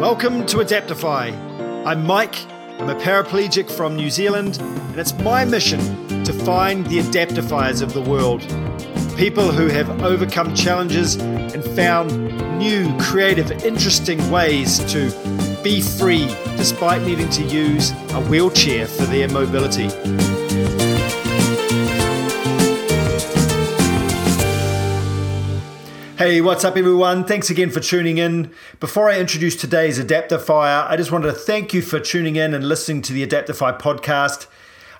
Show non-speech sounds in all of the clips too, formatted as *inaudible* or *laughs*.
Welcome to Adaptify. I'm Mike. I'm a paraplegic from New Zealand, and it's my mission to find the adaptifiers of the world. People who have overcome challenges and found new, creative, interesting ways to be free despite needing to use a wheelchair for their mobility. Hey, what's up, everyone? Thanks again for tuning in. Before I introduce today's Adaptify, I just wanted to thank you for tuning in and listening to the Adaptify podcast.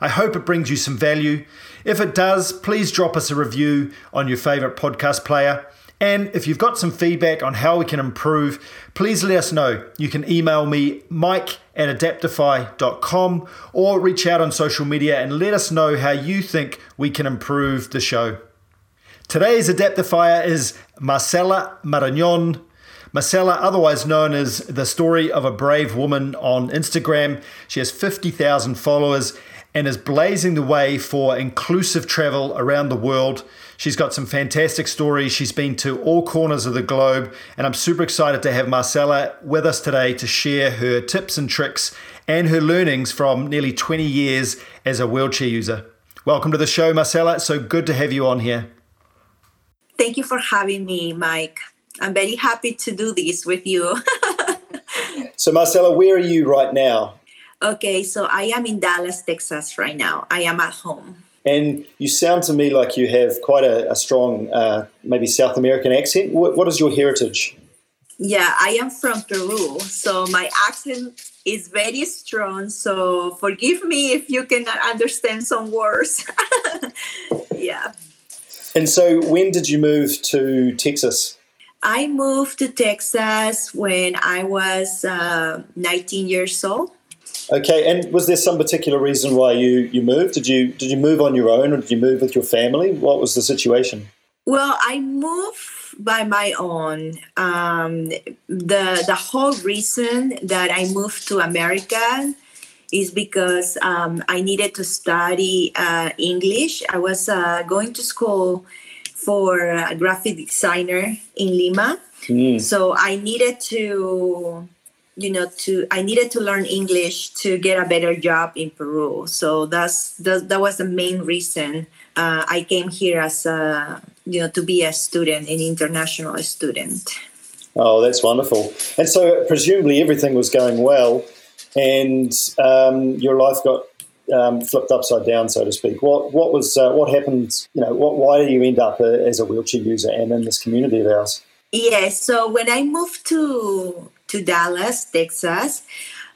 I hope it brings you some value. If it does, please drop us a review on your favorite podcast player. And if you've got some feedback on how we can improve, please let us know. You can email me, mike at adaptify.com, or reach out on social media and let us know how you think we can improve the show. Today's adaptifier is Marcela Marañón. Marcela, otherwise known as the story of a brave woman on Instagram, she has 50,000 followers and is blazing the way for inclusive travel around the world. She's got some fantastic stories. She's been to all corners of the globe, and I'm super excited to have Marcella with us today to share her tips and tricks and her learnings from nearly 20 years as a wheelchair user. Welcome to the show, Marcella. So good to have you on here. Thank you for having me, Mike. I'm very happy to do this with you. *laughs* so, Marcela, where are you right now? Okay, so I am in Dallas, Texas right now. I am at home. And you sound to me like you have quite a, a strong, uh, maybe South American accent. What, what is your heritage? Yeah, I am from Peru, so my accent is very strong. So forgive me if you cannot understand some words. *laughs* yeah. And so, when did you move to Texas? I moved to Texas when I was uh, 19 years old. Okay, and was there some particular reason why you, you moved? Did you did you move on your own, or did you move with your family? What was the situation? Well, I moved by my own. Um, the the whole reason that I moved to America is because um, I needed to study uh, English. I was uh, going to school for a graphic designer in Lima. Mm. So I needed to, you know, to I needed to learn English to get a better job in Peru. So that's that, that was the main reason uh, I came here as a, you know, to be a student, an international student. Oh, that's wonderful. And so presumably everything was going well and um, your life got um, flipped upside down, so to speak. What what was uh, what happened? You know, what why did you end up uh, as a wheelchair user and in this community of ours? Yes. So when I moved to to Dallas, Texas,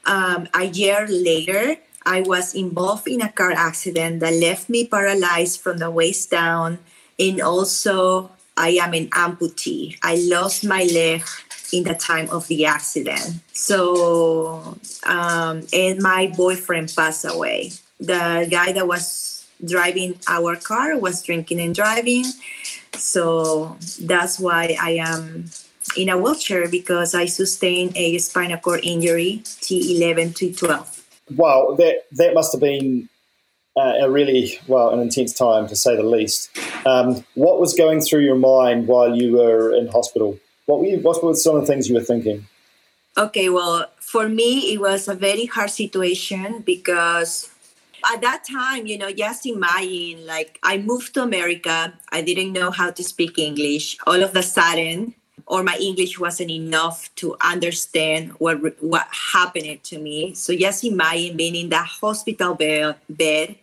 um, a year later, I was involved in a car accident that left me paralyzed from the waist down, and also I am an amputee. I lost my leg in the time of the accident. So, um, and my boyfriend passed away. The guy that was driving our car was drinking and driving. So that's why I am in a wheelchair because I sustained a spinal cord injury, T11 T12. Wow, that that must have been uh, a really well an intense time to say the least. Um, what was going through your mind while you were in hospital? What were you, what were some of the things you were thinking? Okay, well, for me, it was a very hard situation because at that time, you know, just imagine like I moved to America, I didn't know how to speak English. All of a sudden, or my English wasn't enough to understand what what happened to me. So just imagine being in that hospital bed, bed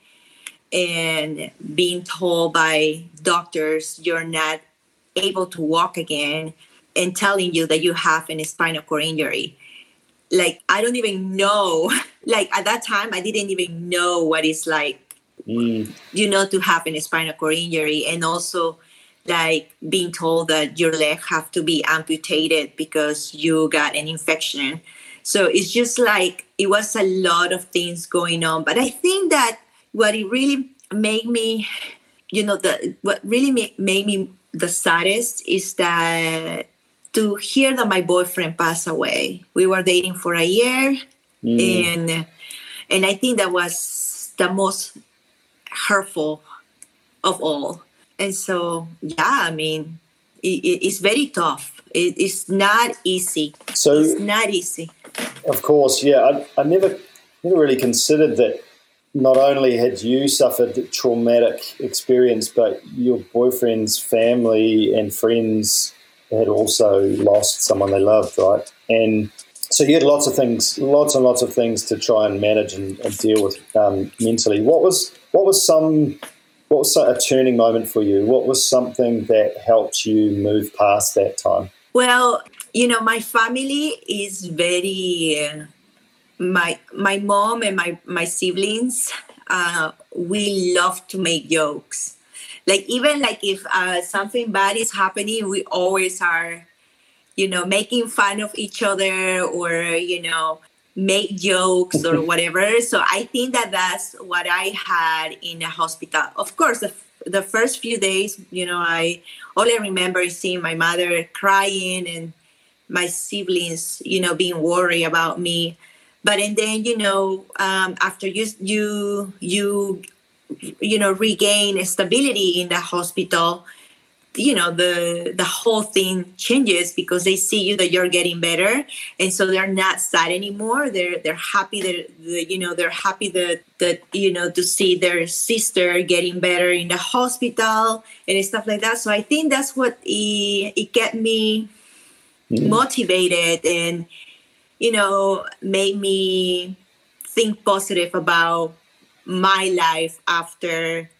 and being told by doctors you're not able to walk again and telling you that you have an spinal cord injury. Like i don't even know. *laughs* Like at that time i didn't even know what it's like mm. you know to have an spinal cord injury. And also like being told that your leg have to be amputated because you got an infection. So it's just like it was a lot of things going on. But i think that what it really made me you know the what really made, made me the saddest is that to hear that my boyfriend passed away. We were dating for a year, mm. and and I think that was the most hurtful of all. And so, yeah, I mean, it, it's very tough. It, it's not easy. So it's not easy. Of course, yeah. I, I never never really considered that not only had you suffered traumatic experience, but your boyfriend's family and friends had also lost someone they loved, right? And so you had lots of things, lots and lots of things to try and manage and, and deal with um, mentally. What was what was some what was a turning moment for you? What was something that helped you move past that time? Well, you know, my family is very. Uh, my my mom and my my siblings, uh, we love to make jokes. Like even like if uh, something bad is happening, we always are, you know, making fun of each other or you know make jokes or *laughs* whatever. So I think that that's what I had in the hospital. Of course, the, the first few days, you know, I all I remember is seeing my mother crying and my siblings, you know, being worried about me. But and then you know, um, after you you you you know regain stability in the hospital, you know the the whole thing changes because they see you that you're getting better. And so they're not sad anymore. They're they're happy that the, you know they're happy that that you know to see their sister getting better in the hospital and stuff like that. So i think that's what it, it kept me mm. motivated and you know made me think positive about my life after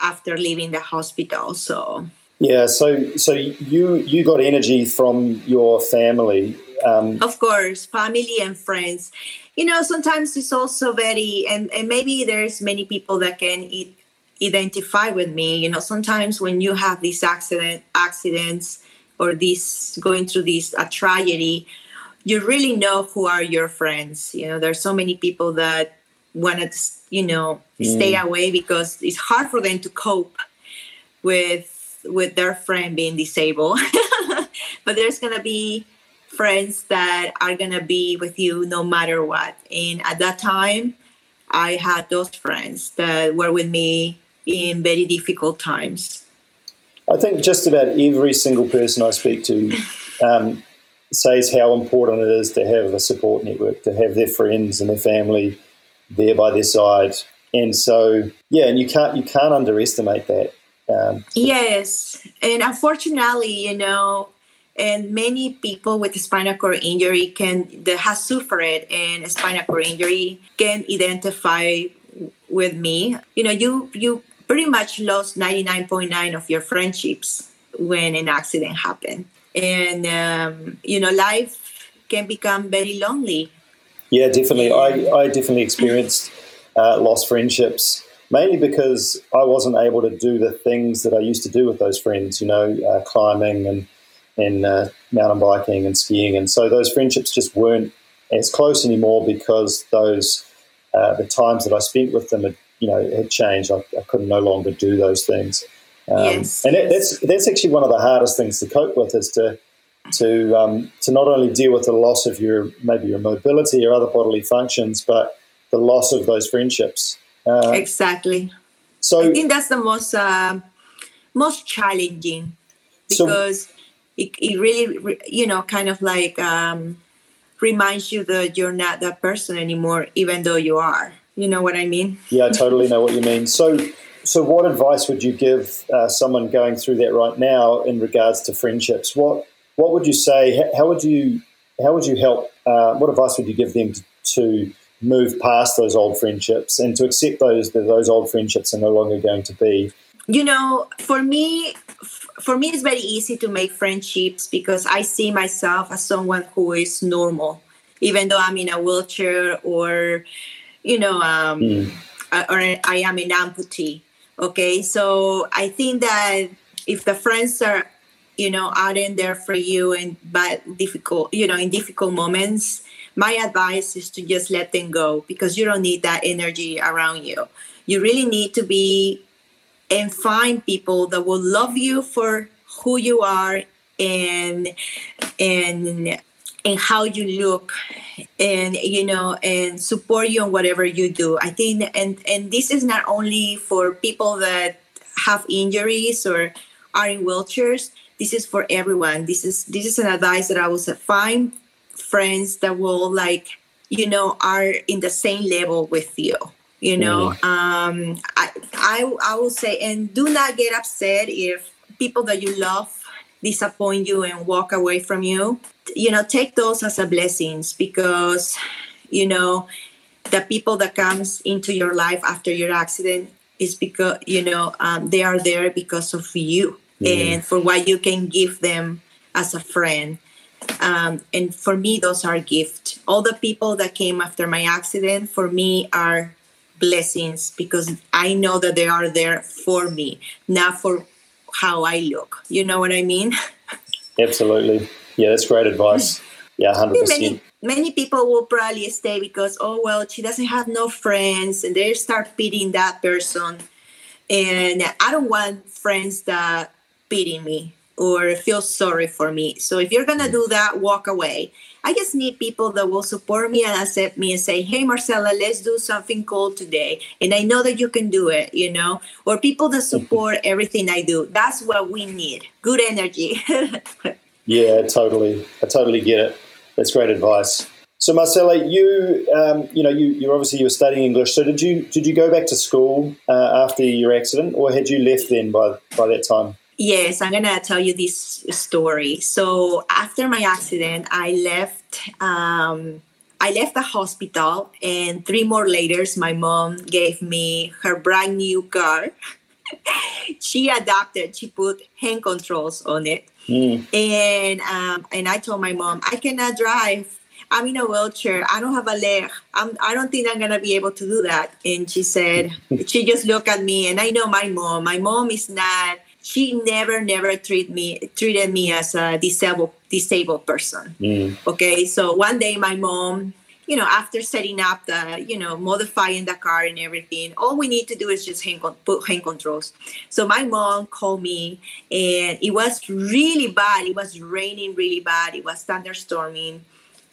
after leaving the hospital so yeah, so so you you got energy from your family. Um, of course, family and friends. You know, sometimes it's also very, and, and maybe there's many people that can identify with me. You know, sometimes when you have these accident accidents or this going through this a tragedy, you really know who are your friends. You know, there's so many people that want to, you know, mm. stay away because it's hard for them to cope with with their friend being disabled. *laughs* But there's gonna be friends that are gonna be with you no matter what. And at that time i had those friends that were with me in very difficult times. I think just about every single person i speak to um, says how important it is to have a support network to have their friends and their family there by their side and so yeah and you can't you can't underestimate that um, yes, and unfortunately, you know, and many people with spinal cord injury can that has suffered and spinal cord injury can identify with me. You know, you you pretty much lost ninety nine point nine of your friendships when an accident happened, and um, you know, life can become very lonely. Yeah, definitely. I I definitely experienced uh, lost friendships mainly because I wasn't able to do the things that I used to do with those friends, you know, uh, climbing and and uh, mountain biking and skiing, and so those friendships just weren't as close anymore because those uh, the times that I spent with them had you know had changed. I, I could no longer do those things, um, yes, and yes. that's that's actually one of the hardest things to cope with is to to um, to not only deal with the loss of your maybe your mobility or other bodily functions, but the loss of those friendships. Uh, exactly. So I think that's the most uh, most challenging because so, it, it really you know kind of like um, reminds you that you're not that person anymore, even though you are. You know what I mean? Yeah, I totally know what you mean. So. So, what advice would you give uh, someone going through that right now in regards to friendships? What What would you say? How would you How would you help? Uh, what advice would you give them to, move past those old friendships and to accept those that those old friendships are no longer going to be you know for me for me it's very easy to make friendships because i see myself as someone who is normal even though i'm in a wheelchair or you know um, mm. or i am an amputee okay so i think that if the friends are you know out in there for you in bad difficult you know in difficult moments my advice is to just let them go because you don't need that energy around you. You really need to be and find people that will love you for who you are and and and how you look and you know and support you on whatever you do i think and and this is not only for people that have injuries or are in wheelchairs this is for everyone. This is this is an advice that i would find friends that will like you know are in the same level with you you know? Mm. um I, I i will say and do not get upset if people that you love disappoint you and walk away from you. You know take those as a blessings because you know the people that comes into your life after your accident is because you know um, they are there because of you mm. and for what you can give them as a friend. Um, and for me those are gifts. All the people that came after my accident for me are blessings because i know that they are there for me not for how i look. You know what i mean? Absolutely. Yeah that's great advice. *laughs* Yeah 100% many, many people will probably stay because oh well she doesn't have no friends and they start pitying that person. And i don't want friends that pity me or feel sorry for me. So if you're gonna do that, walk away. I just need people that will support me and accept me and say, "Hey, Marcella, let's do something cool today." And I know that you can do it, you know. Or people that support everything I do. That's what we need. Good energy. *laughs* yeah, totally. I totally get it. That's great advice. So Marcella, you um, you know you you obviously you were studying English. So did you did you go back to school uh, after your accident, or had you left then by by that time? Yes, I'm gonna tell you this story. So after my accident, I left. Um, I left the hospital, and three more later, my mom gave me her brand new car. *laughs* she adapted. She put hand controls on it, mm. and um, and I told my mom I cannot drive. I'm in a wheelchair. I don't have a leg. I'm, I don't think I'm gonna be able to do that. And she said, *laughs* she just looked at me, and I know my mom. My mom is not she never never treated me treated me as a disabled disabled person. Mm. okay so one day my mom you know after setting up the you know modifying the car and everything all we need to do is just hang put hand controls. So my mom called me and it was really bad. It was raining really bad. It was thunderstorming.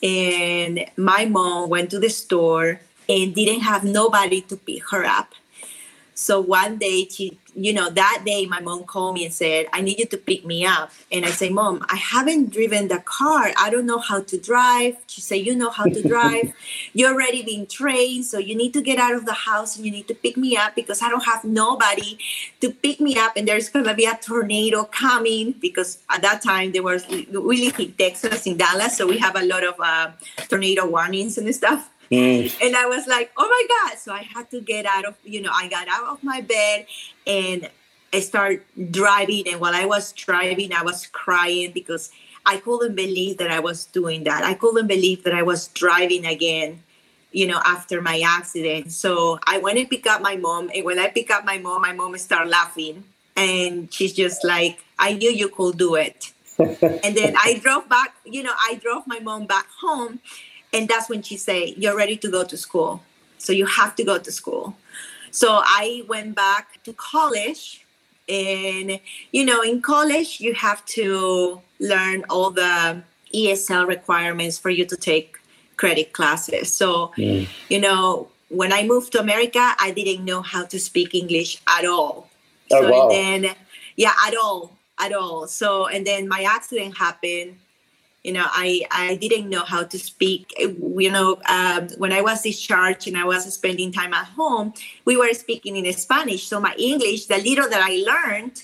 And my mom went to the store and didn't have nobody to pick her up so one day she you know, that day my mom called me and said, I need you to pick me up. And I say, Mom, I haven't driven the car. I don't know how to drive. She said, You know how to *laughs* drive. You're already being trained. So you need to get out of the house and you need to pick me up because I don't have nobody to pick me up. And there's going to be a tornado coming because at that time there was, we live in Texas, in Dallas. So we have a lot of uh, tornado warnings and stuff. Mm. And I was like, oh my God. So I had to get out of, you know, I got out of my bed and I started driving. And while I was driving, I was crying because I couldn't believe that I was doing that. I couldn't believe that I was driving again, you know, after my accident. So I went and picked up my mom. And when I pick up my mom, my mom started laughing. And she's just like, I knew you could do it. *laughs* and then I drove back, you know, I drove my mom back home and that's when she say you're ready to go to school. So you have to go to school. So i went back to college. And you know in college you have to learn all the esl requirements for you to take credit classes. So mm. you know when i moved to america i didn't know how to speak english at all. Oh, so wow. then yeah at all at all. So and then my accident happened you know i i didn't know how to speak. You know um, when i was discharged and i was spending time at home we were speaking in spanish. So my english the little that i learned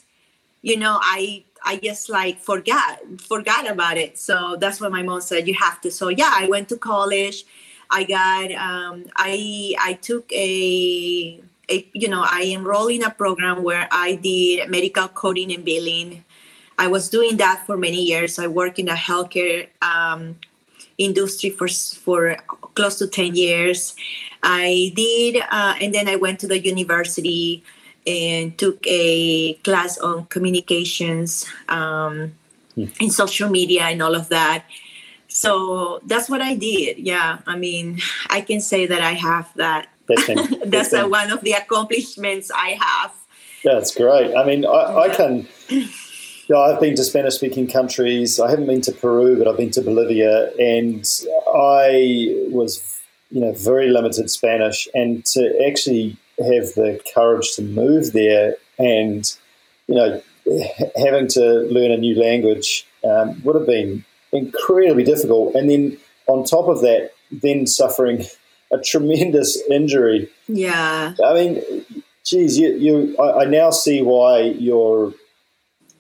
you know i i just like forgot forgot about it. So that's when my mom said you have to. So yeah i went to college. I got um, i i took a, a you know i enrolled in a program where i did medical coding and billing I was doing that for many years. I worked in the healthcare um, industry for for close to ten years. I did, uh, and then I went to the university and took a class on communications um, hmm. in social media and all of that. So that's what I did. Yeah, I mean, I can say that I have that. that's *laughs* a, one of the accomplishments I have. That's great. I mean, I, I can. *clears throat* Yeah, I've been to Spanish speaking countries. I haven't been to Peru, but I've been to Bolivia, and I was, you know, very limited Spanish. And to actually have the courage to move there and, you know, having to learn a new language um, would have been incredibly difficult. And then on top of that, then suffering a tremendous injury. Yeah. I mean, geez, you, you I, I now see why your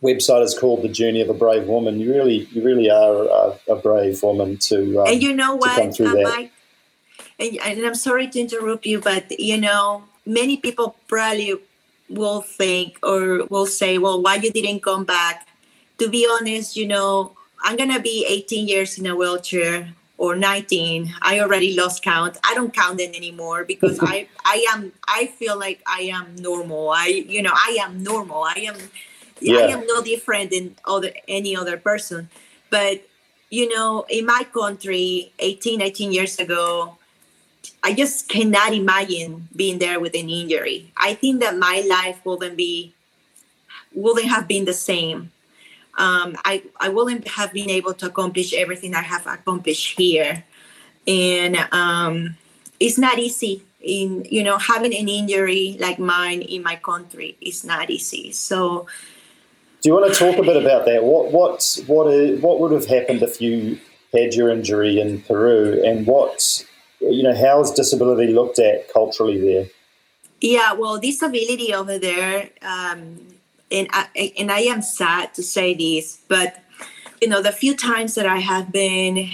website is called The Journey of a Brave Woman. You really, you really are a, a brave woman to. Um, and you know what? come through Uh, that. And, and I'm sorry to interrupt you, but you know, many people probably will think or will say, "Well, why you didn't come back?" To be honest, you know, I'm gonna be 18 years in a wheelchair or 19. I already lost count. I don't count it anymore because *laughs* I, I am, I feel like I am normal. I, you know, I am normal. I am, I am no different than other any other person. But you know, in my country, 18, 19 years ago, I just cannot imagine being there with an injury. I think that my life wouldn't be, wouldn't have been the same. Um, I, I wouldn't have been able to accomplish everything I have accomplished here. And um, it's not easy in, you know, having an injury like mine in my country is not easy. So, Do you want to talk a bit about that? What what what what would have happened if you had your injury in Peru, and what you know how is disability looked at culturally there? Yeah, well, disability over there, um, and I, and I am sad to say this, but you know, the few times that I have been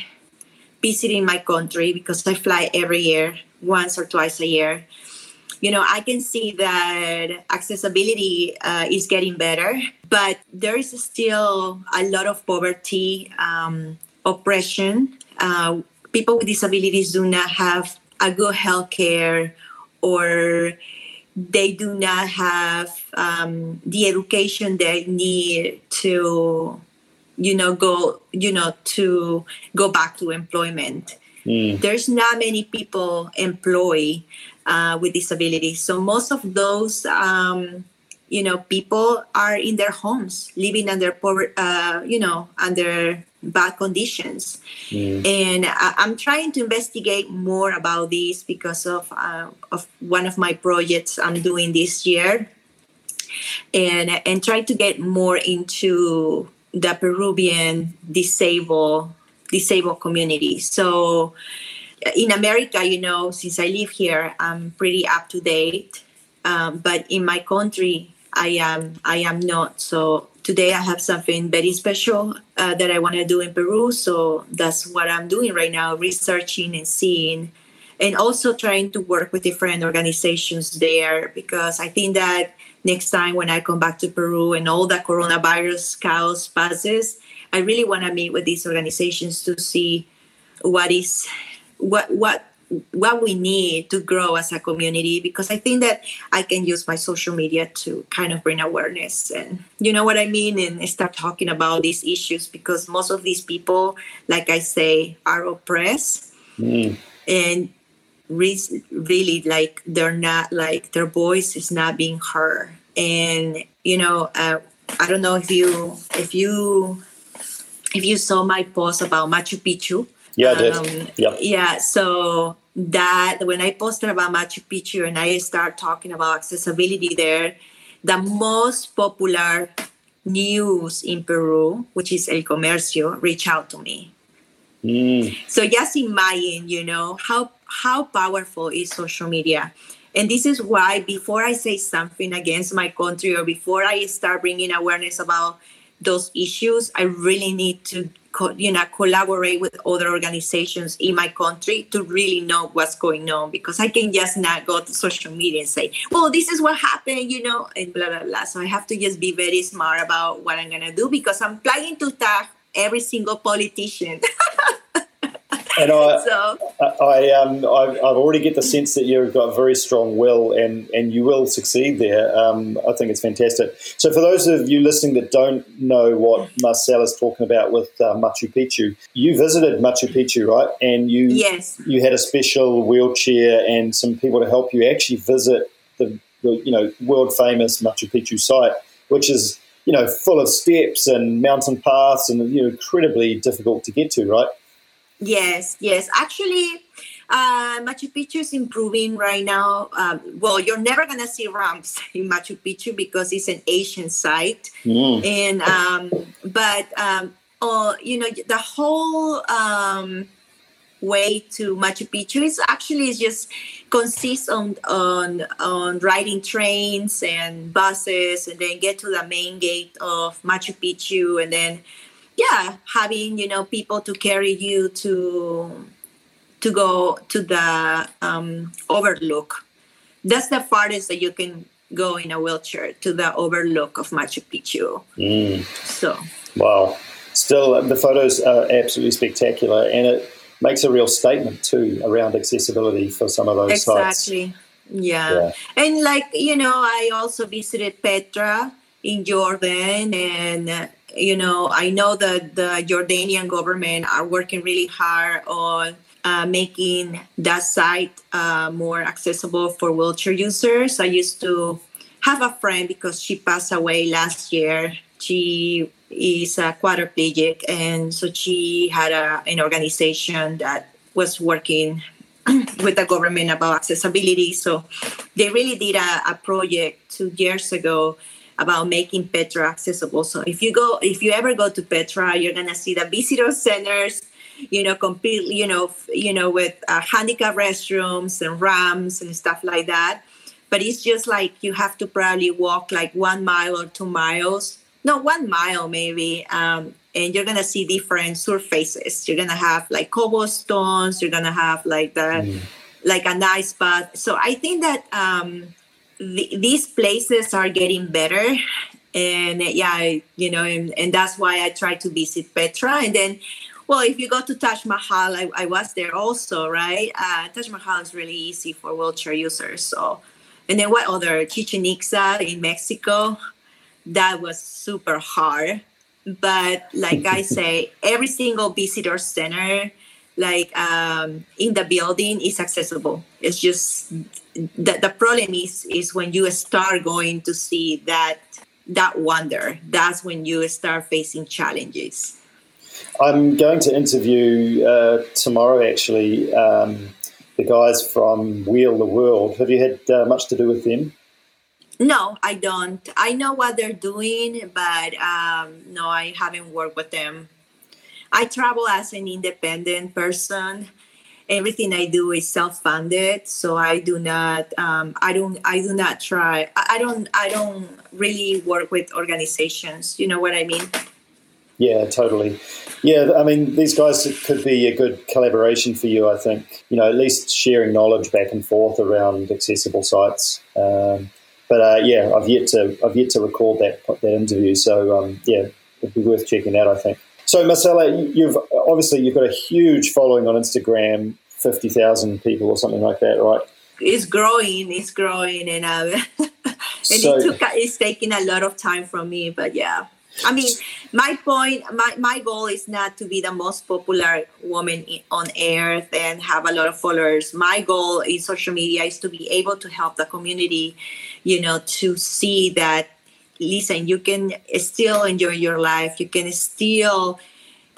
visiting my country because I fly every year, once or twice a year, you know, I can see that accessibility uh, is getting better, but there is still a lot of poverty, um, oppression. Uh, people with disabilities do not have a good health care or they do not have um, the education they need to you know go you know to go back to employment Mm. there's not many people employed uh, with disabilities so most of those um, you know people are in their homes living under poor uh, you know under bad conditions Mm. and I, I'm trying to investigate more about this because of uh, of one of my projects I'm doing this year, and and try to get more into the Peruvian disabled disabled community. So in America, you know, since I live here, I'm pretty up to date, um, but in my country, I am I am not. So today I have something very special uh, that I want to do in Peru. So that's what I'm doing right now, researching and seeing, and also trying to work with different organizations there because I think that next time when I come back to Peru and all the coronavirus chaos passes, I really want to meet with these organizations to see what is what what what we need to grow as a community because I think that I can use my social media to kind of bring awareness. And you know what I mean? And start talking about these issues because most of these people, like I say, are oppressed. Mm. and re- really like they're not like their voice is not being heard. And you know uh, I don't know if you if you if you saw my post about Machu Picchu Yeah, I did. um, Yep. yeah, so that when I posted about Machu Picchu and I start talking about accessibility there, the most popular news in Peru, which is El Comercio, reach out to me. Mm. So just imagine, you know, how how powerful is social media. And this is why before I say something against my country or before I start bringing awareness about those issues, I really need to, you know, collaborate with other organizations in my country to really know what's going on. Because I can just not go to social media and say, "Well, this is what happened," you know, and blah blah blah. So I have to just be very smart about what I'm gonna do because I'm planning to tag every single politician. *laughs* And I, *laughs* so I, um, I, I already get the sense that you've got a very strong will, and, and you will succeed there. Um, I think it's fantastic. So, for those of you listening that don't know what Marcel is talking about with uh, Machu Picchu, you visited Machu Picchu, right? And you yes. you had a special wheelchair and some people to help you actually visit the, the you know world famous Machu Picchu site, which is you know full of steps and mountain paths and you know incredibly difficult to get to, right? Yes, yes. Actually, uh, Machu Picchu is improving right now. Um, well, you're never gonna see ramps *laughs* in Machu Picchu because it's an ancient site, Mm. and um, but um, oh, you know the whole um, way to Machu Picchu is actually just consists on on on riding trains and buses and then get to the main gate of Machu Picchu and then yeah having you know people to carry you to to go to the um, overlook that's the farthest that you can go in a wheelchair to the overlook of Machu Picchu Mm. so Wow. Still, the photos are absolutely spectacular, and it makes a real statement too around accessibility for some of those sites. exactly yeah. Yeah. and like you know i also visited petra in jordan and uh, you know i know that the jordanian government are working really hard on uh, making that site uh, more accessible for wheelchair users i used to have a friend because she passed away last year she is a quadriplegic and so she had a, an organization that was working *clears throat* with the government about accessibility. So they really did a, a project two years ago about making Petra accessible. So if you go, if you ever go to Petra, you're gonna see the visitor centers, you know, completely, you know, you know, with uh, handicap restrooms and ramps and stuff like that. But it's just like you have to probably walk like one mile or two miles, no, one mile maybe, um, and you're gonna see different surfaces. You're gonna have like cobblestones. You're gonna have like the like a nice path. So I think that um, th- these places are getting better, and uh, yeah, you know, and, and that's why I try to visit Petra. And then, well, if you go to Taj Mahal, I, I was there also, right? Uh, Taj Mahal is really easy for wheelchair users. So, and then what other Chichen Itza in Mexico? That was super hard but like I say, every single visitor center, like um, in the building, is accessible. It's just the, the problem is is when you start going to see that that wonder. That's when you start facing challenges. I'm going to interview uh, tomorrow, actually, um, the guys from Wheel the World. Have you had uh, much to do with them? No, I don't. I know what they're doing, but um, no, I haven't worked with them. I travel as an independent person. Everything I do is self-funded, so I do not. Um, I don't. I do not try. I, I don't. I don't really work with organizations. You know what I mean? Yeah, totally. Yeah, I mean, these guys could be a good collaboration for you. I think you know, at least sharing knowledge back and forth around accessible sites. Um, but uh, yeah, I've yet to I've yet to record that that interview. So um, yeah, it'd be worth checking out. I think. So Marcella, you've obviously you've got a huge following on Instagram, fifty thousand people or something like that, right? It's growing. It's growing, and uh, *laughs* and So- it took. It's taking a lot of time from me, but yeah. I mean, my point, my, my goal is not to be the most popular woman on earth and have a lot of followers. My goal in social media is to be able to help the community, you know, to see that, listen, you can still enjoy your life. You can still,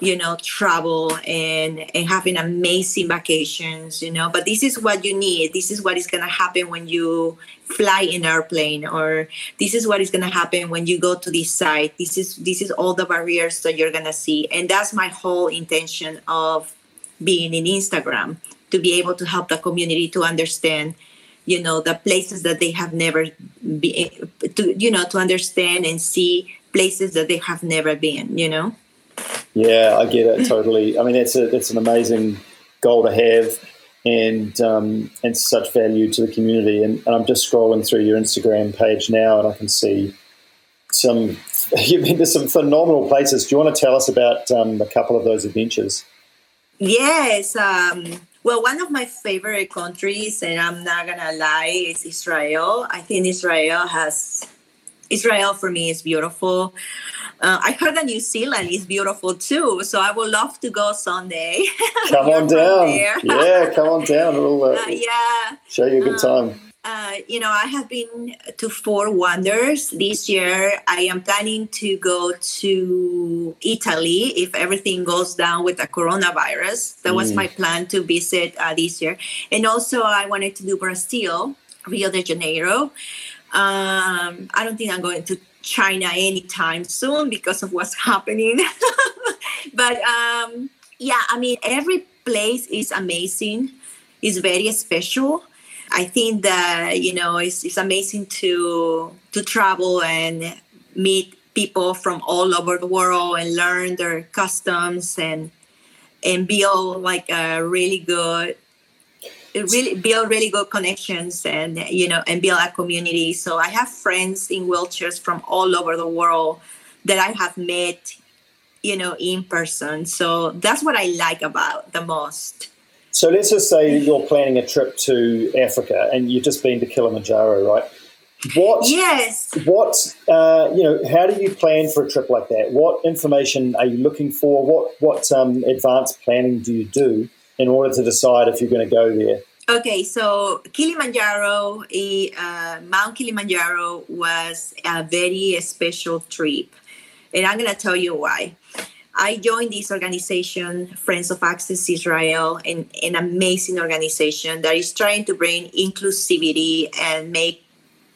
you know, travel and, and having amazing vacations, you know, but this is what you need. This is what is going to happen when you fly in airplane or this is what is going to happen when you go to this site this is this is all the barriers that you're going to see and that's my whole intention of being in instagram to be able to help the community to understand you know the places that they have never been to you know to understand and see places that they have never been you know Yeah, I get it totally. I mean, it's a it's an amazing goal to have, and um, and such value to the community. And, and I'm just scrolling through your Instagram page now, and I can see some. *laughs* You've been to some phenomenal places. Do you want to tell us about um, a couple of those adventures? Yes. Um, well, one of my favorite countries, and I'm not gonna lie, is Israel. I think Israel has Israel for me is beautiful. Uh, I heard that New Zealand is beautiful too, so I would love to go someday. *laughs* Come on down. Yeah, come on down. We'll uh, *laughs* Uh, yeah. show you a good time. Uh, you know, I have been to four wonders this year. I am planning to go to Italy if everything goes down with the coronavirus. That was Mm. my plan to visit uh, this year. And also, I wanted to do Brazil, Rio de Janeiro. Um, I don't think I'm going to China anytime soon because of what's *laughs* happening. *laughs* but um, yeah, I mean, every place is amazing. It's very special. I think that you know it's, it's amazing to to travel and meet people from all over the world and learn their customs and and build like a really good really build really good connections and you know and build a community. So i have friends in wheelchairs from all over the world that i have met you know in person. So that's what i like about the most so let's just say you're planning a trip to africa and you've just been to kilimanjaro right what yes what uh, you know how do you plan for a trip like that what information are you looking for what what um, advanced planning do you do in order to decide if you're going to go there Okay, so Kilimanjaro, uh, Mount Kilimanjaro was a very special trip. And I'm going to tell you why. I joined this organization, Friends of Access Israel, an, an amazing organization that is trying to bring inclusivity and make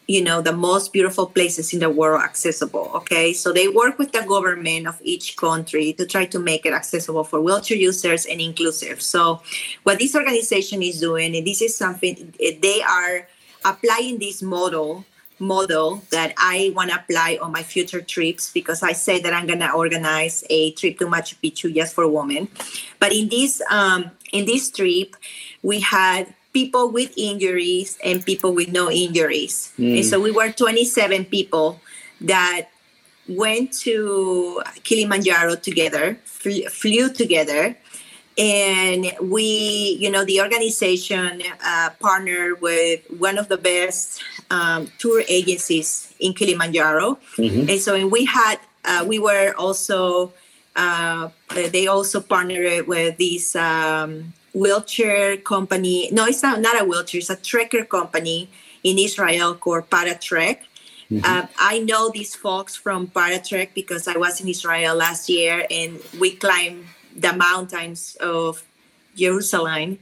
you know the most beautiful places in the world accessible okay? So they work with the government of each country to try to make it accessible for wheelchair users and inclusive. So what this organization is doing and this is something eh, they are applying this model model that I want to apply on my future trips because I say that I'm going to organize a trip to Machu Picchu just for women. But in this um, in this trip, we had people with injuries and people with no injuries. Mm. And so we were 27 people that went to Kilimanjaro together, fl- flew together. And we, you know, the organization uh, partnered with one of the best um, tour agencies in Kilimanjaro. Mm-hmm. And so and we had, uh, we were also, uh, they also partnered with these um, wheelchair company. No, it's not, not a wheelchair, it's a trekker company in Israel called Paratrek. Mm-hmm. Uh, I know these folks from Paratrek because I was in Israel last year and we climbed the mountains of Jerusalem.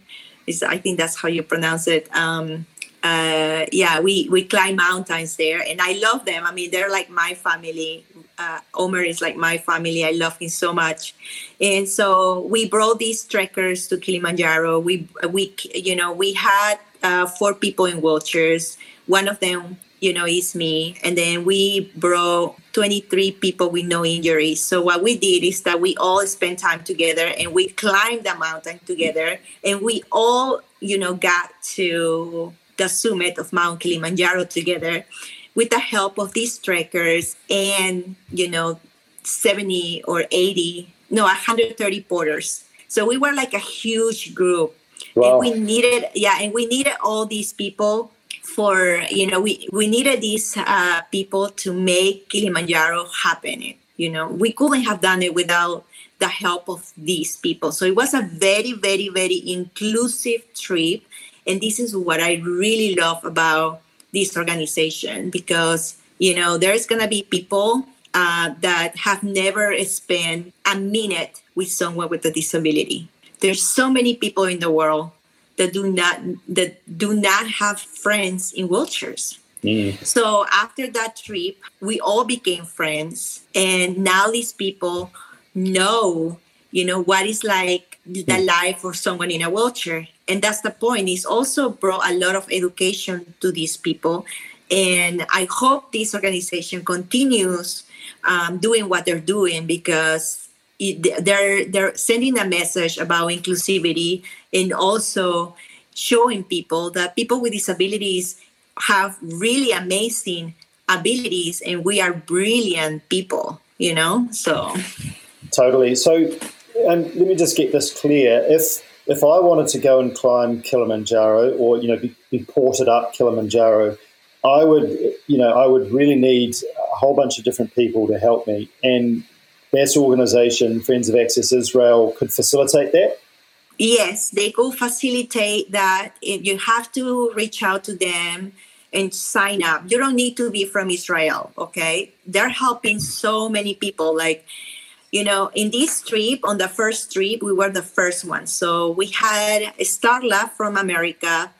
Is I think that's how you pronounce it. Um, uh, yeah, we we climb mountains there, and I love them. I mean, they're like my family. Uh, Omer is like my family. I love him so much, and so we brought these trekkers to Kilimanjaro. We we you know we had uh, four people in wheelchairs. One of them you know it's me, and then we brought 23 people with no injuries. So what we did is that we all spent time together and we climbed the mountain together, and we all you know got to the summit of Mount Kilimanjaro together with the help of these trekkers and, you know, 70 or 80, no, 130 porters. So we were like a huge group. Wow. And we needed, yeah, and we needed all these people for, you know, we, we needed these uh, people to make Kilimanjaro happen. You know, we couldn't have done it without the help of these people. So it was a very, very, very inclusive trip and this is what I really love about this organization because, you know, there's to be people uh, that have never spent a minute with someone with a disability. There's so many people in the world that do not that do not have friends in wheelchairs. Mm. So after that trip, we all became friends, and now these people know, you know, what is like the mm. life of someone in a wheelchair and that's the point It's also brought a lot of education to these people and i hope this organization continues um, doing what they're doing because it, they're they're sending a message about inclusivity and also showing people that people with disabilities have really amazing abilities and we are brilliant people you know? So. Totally. So and let me just get this clear. If if I wanted to go and climb Kilimanjaro or you know be, be, ported up Kilimanjaro, I would you know I would really need a whole bunch of different people to help me, and this organization, Friends of Access Israel, could facilitate that. Yes, they could facilitate that. You have to reach out to them and sign up. You don't need to be from Israel, okay? They're helping so many people. Like you know, in this trip, on the first trip, we were the first ones. So we had Starla from America.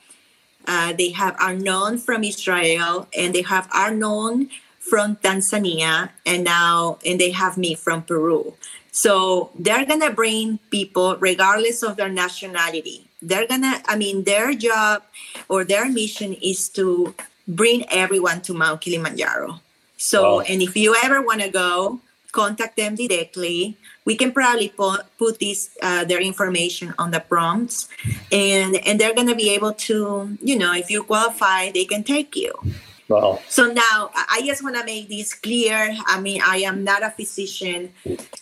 Uh, they have Arnon from Israel, and they have Arnon from Tanzania, and now and they have me from Peru. So they're to bring people regardless of their nationality. They're to, I mean, their job or their mission is to bring everyone to Mount Kilimanjaro. So, wow. and if you ever want to go, contact them directly. We can probably put, put this uh, their information on the prompts, and and they're gonna be able to, you know, if you qualify, they can take you. Wow. So now I just want to make this clear. I mean, I am not a physician.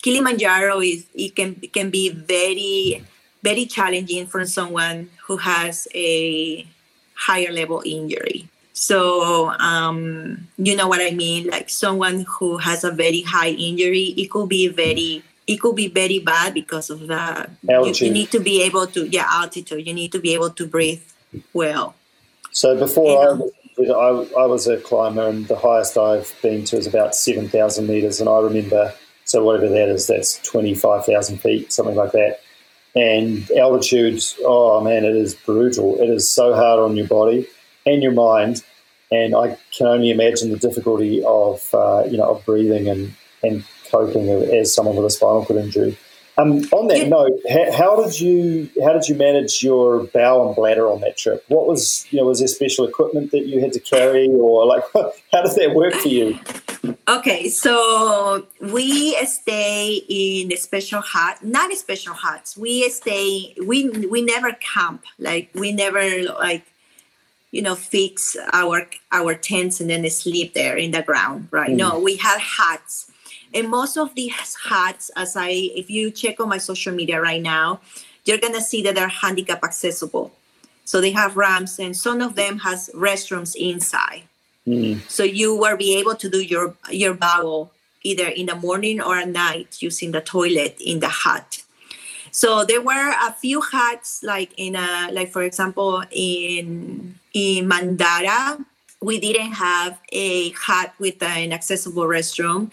Kilimanjaro is it can can be very very challenging for someone who has a higher level injury. So um, you know what I mean? Like someone who has a very high injury, it could be very it could be very bad because of the you, you, need to be able to yeah altitude. You need to be able to breathe well. So before you know? I, I, I was a climber, and the highest I've been to is about seven thousand meters, and I remember so whatever that is, that's twenty five thousand feet, something like that. And altitude, oh man, it is brutal. It is so hard on your body and your mind and I can only imagine the difficulty of uh, you know of breathing and and coping as someone with a spinal cord injury. Um, on that yeah. note, how, how, did you how did you manage your bowel and bladder on that trip? What was you know was there special equipment that you had to carry, or like *laughs* how does that work for you? Okay, so we stay in a special hut, not a special huts. We stay. We we never camp. Like we never like you know fix our our tents and then sleep there in the ground right mm. no we have huts and most of these huts as i if you check on my social media right now you're gonna see that they're handicap accessible so they have ramps and some of them has restrooms inside mm. so you will be able to do your your bowel either in the morning or at night using the toilet in the hut so there were a few huts like in a like for example in in Mandara, we didn't have a hut with an accessible restroom.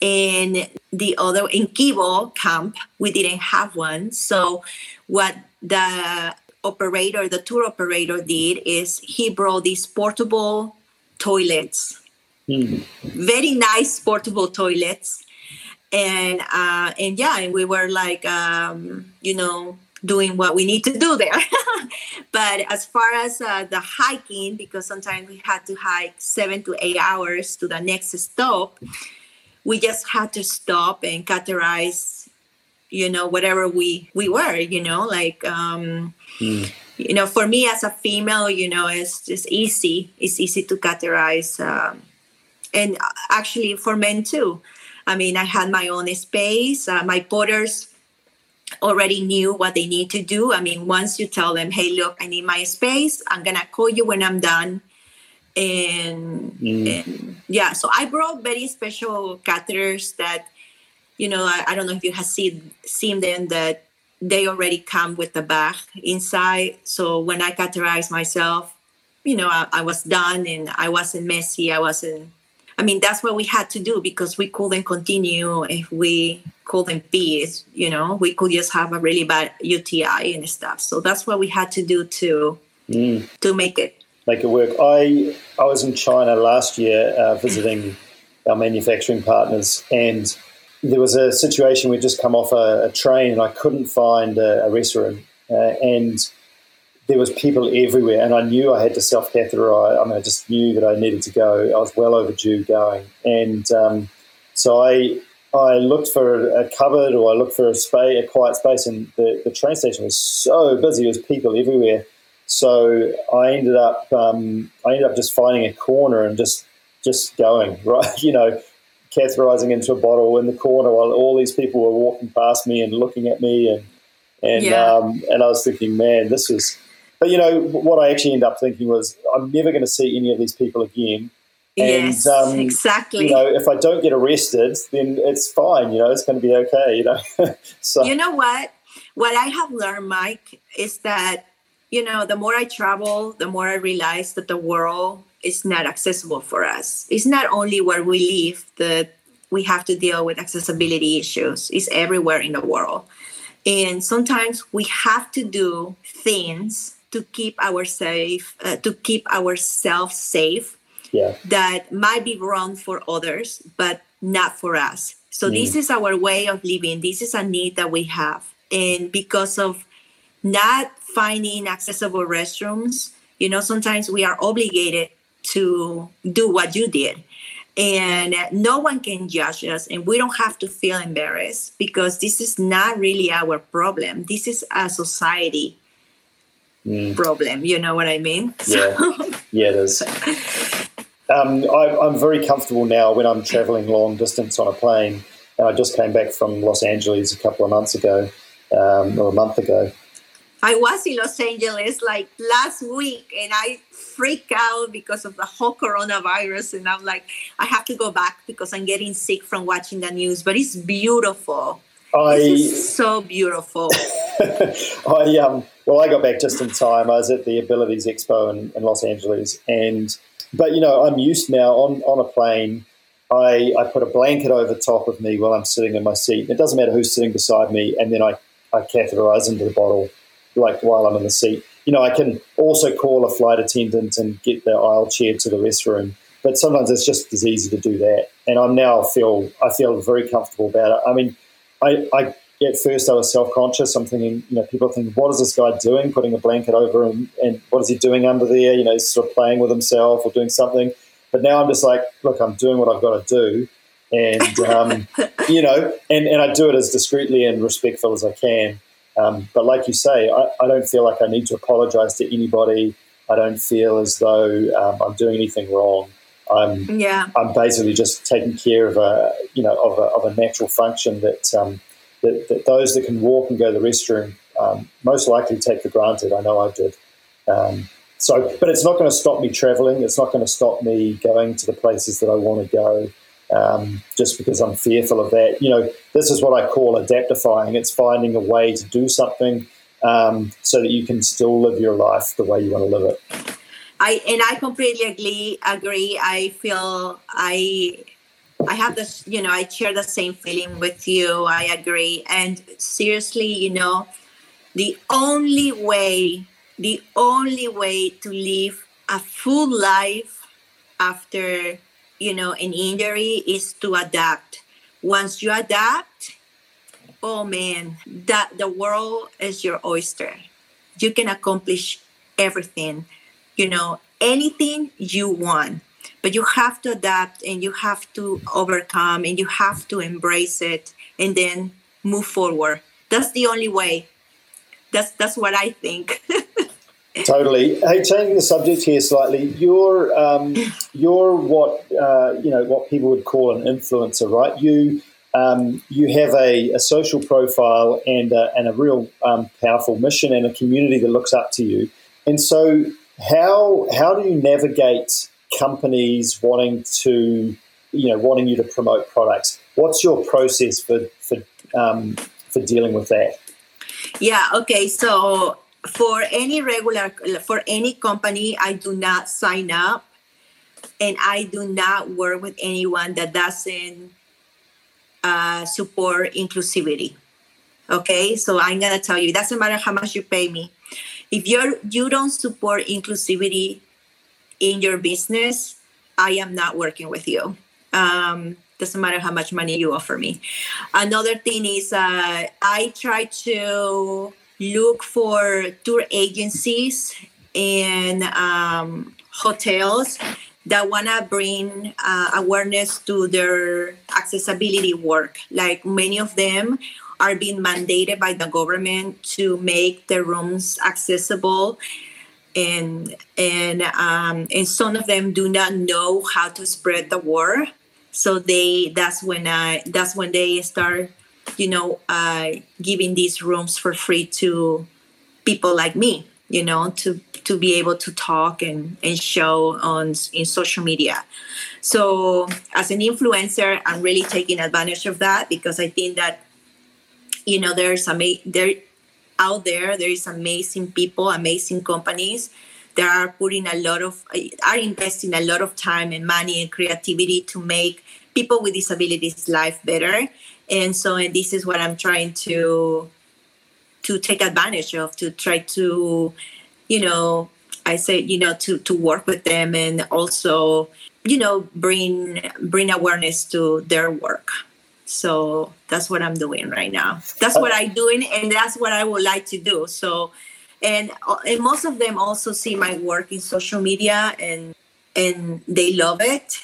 In the other, in Kibo camp, we didn't have one. So, what the operator, the tour operator, did is he brought these portable toilets, mm-hmm. very nice portable toilets, and uh, and yeah, and we were like, um, you know, doing what we need to do there. *laughs* but as far as uh, the hiking, because sometimes we had to hike seven to eight hours to the next stop, we just had to stop and catheterize, you know, whatever we we were, you know, like. Um, mm. You know, for me as a female, you know, it's just easy. It's easy to catheterize, um, and actually for men too. I mean, I had my own space. Uh, my porters already knew what they need to do. I mean, once you tell them, hey, look, I need my space, I'm to call you when I'm done. And, mm. and, yeah, so I brought very special catheters that, you know, I, I don't know if you have seen, seen them that they already come with the bag inside. So when I catheterize myself, you know, I, I was done and I wasn't messy. I wasn't I mean, that's what we had to do because we couldn't continue if we couldn't be, you know, we could just have a really bad UTI and stuff. So that's what we had to do to mm. to make it make it work. I I was in China last year uh, visiting our manufacturing partners, and there was a situation we'd just come off a, a train, and I couldn't find a, a restroom, uh, and there was people everywhere, and I knew I had to self catheterize. I mean, I just knew that I needed to go. I was well overdue going, and um, so I I looked for a cupboard or I looked for a space, a quiet space, and the, the train station was so busy. There was people everywhere, so I ended up um, I ended up just finding a corner and just just going *laughs* right, you know, catheterizing into a bottle in the corner while all these people were walking past me and looking at me and and yeah. um, and I was thinking, man, this is but you know what I actually ended up thinking was I'm never going to see any of these people again. And, yes, um, exactly. You know, if I don't get arrested, then it's fine. You know, it's going to be okay. You know, *laughs* so you know what? What I have learned, Mike, is that you know the more I travel, the more I realize that the world is not accessible for us. It's not only where we live that we have to deal with accessibility issues. It's everywhere in the world. And sometimes we have to do things to keep our safe, uh, to keep ourselves safe. Yeah. That might be wrong for others, but not for us. So mm. this is our way of living. This is a need that we have. And because of not finding accessible restrooms, you know, sometimes we are obligated to do what you did. And no one can judge us, and we don't have to feel embarrassed because this is not really our problem. This is a society mm. problem. You know what I mean? Yeah, yeah, it is. Um, I, I'm very comfortable now when I'm traveling long distance on a plane. And I just came back from Los Angeles a couple of months ago, um, or a month ago. I was in Los Angeles like last week and I freak out because of the whole coronavirus. And I'm like, I have to go back because I'm getting sick from watching the news, but it's beautiful. I, is so beautiful. *laughs* I um well I got back just in time. I was at the Abilities Expo in, in Los Angeles and but you know, I'm used now on, on a plane. I, I put a blanket over top of me while I'm sitting in my seat. It doesn't matter who's sitting beside me, and then I, I catheterize into the bottle like while I'm in the seat. You know, I can also call a flight attendant and get the aisle chair to the restroom. But sometimes it's just as easy to do that. And I'm now feel I feel very comfortable about it. I mean, I, I at first I was self conscious. I'm thinking, you know, people think, what is this guy doing? Putting a blanket over him, and what is he doing under there? You know, he's sort of playing with himself or doing something. But now I'm just like, look, I'm doing what I've got to do, and um, *laughs* you know, and and I do it as discreetly and respectful as I can. Um, but like you say, I, I, don't feel like I need to apologize to anybody. I don't feel as though um, I'm doing anything wrong. I'm yeah. I'm basically just taking care of a you know of a, of a natural function that um, that, that those that can walk and go to the restroom um, most likely take for granted. I know I did. Um, so, but it's not going to stop me traveling. It's not going to stop me going to the places that I want to go. Um, just because I'm fearful of that. You know, this is what I call adaptifying. It's finding a way to do something um, so that you can still live your life the way you want to live it. I and I completely agree. Agree. I feel I I have this, you know, I share the same feeling with you. I agree. And seriously, you know, the only way, the only way to live a full life after, you know, an injury is to adapt. Once you adapt, oh man, that the world is your oyster. You can accomplish everything, you know, anything you want but you have to adapt and you have to overcome and you have to embrace it and then move forward that's the only way that's that's what i think *laughs* totally hey changing the subject here slightly you're um, you're what uh, you know what people would call an influencer right you um, you have a, a, social profile and a, and a real um, powerful mission and a community that looks up to you and so how how do you navigate companies wanting to, you know, wanting you to promote products. What's your process for for um, for dealing with that? Yeah. Okay. So for any regular for any company, I do not sign up, and I do not work with anyone that doesn't uh, support inclusivity. Okay, so I'm gonna tell you, it doesn't matter how much you pay me. If you're you don't support inclusivity, in your business, I am not working with you. Um, doesn't matter how much money you offer me. Another thing is uh, I try to look for tour agencies and um, hotels that want to bring uh, awareness to their accessibility work. Like many of them are being mandated by the government to make the rooms accessible and and um, and some of them do not know how to spread the word so they that's when i that's when they start you know uh, giving these rooms for free to people like me you know to to be able to talk and and show on in social media. So as an influencer i'm really taking advantage of that because i think that you know there's a there out there there is amazing people amazing companies that are putting a lot of are investing a lot of time and money and creativity to make people with disabilities life better and so and this is what i'm trying to to take advantage of to try to you know i say you know to to work with them and also you know bring bring awareness to their work So that's what I'm doing right now. That's what I'm doing, and that's what I would like to do. So, and uh, and most of them also see my work in social media, and and they love it.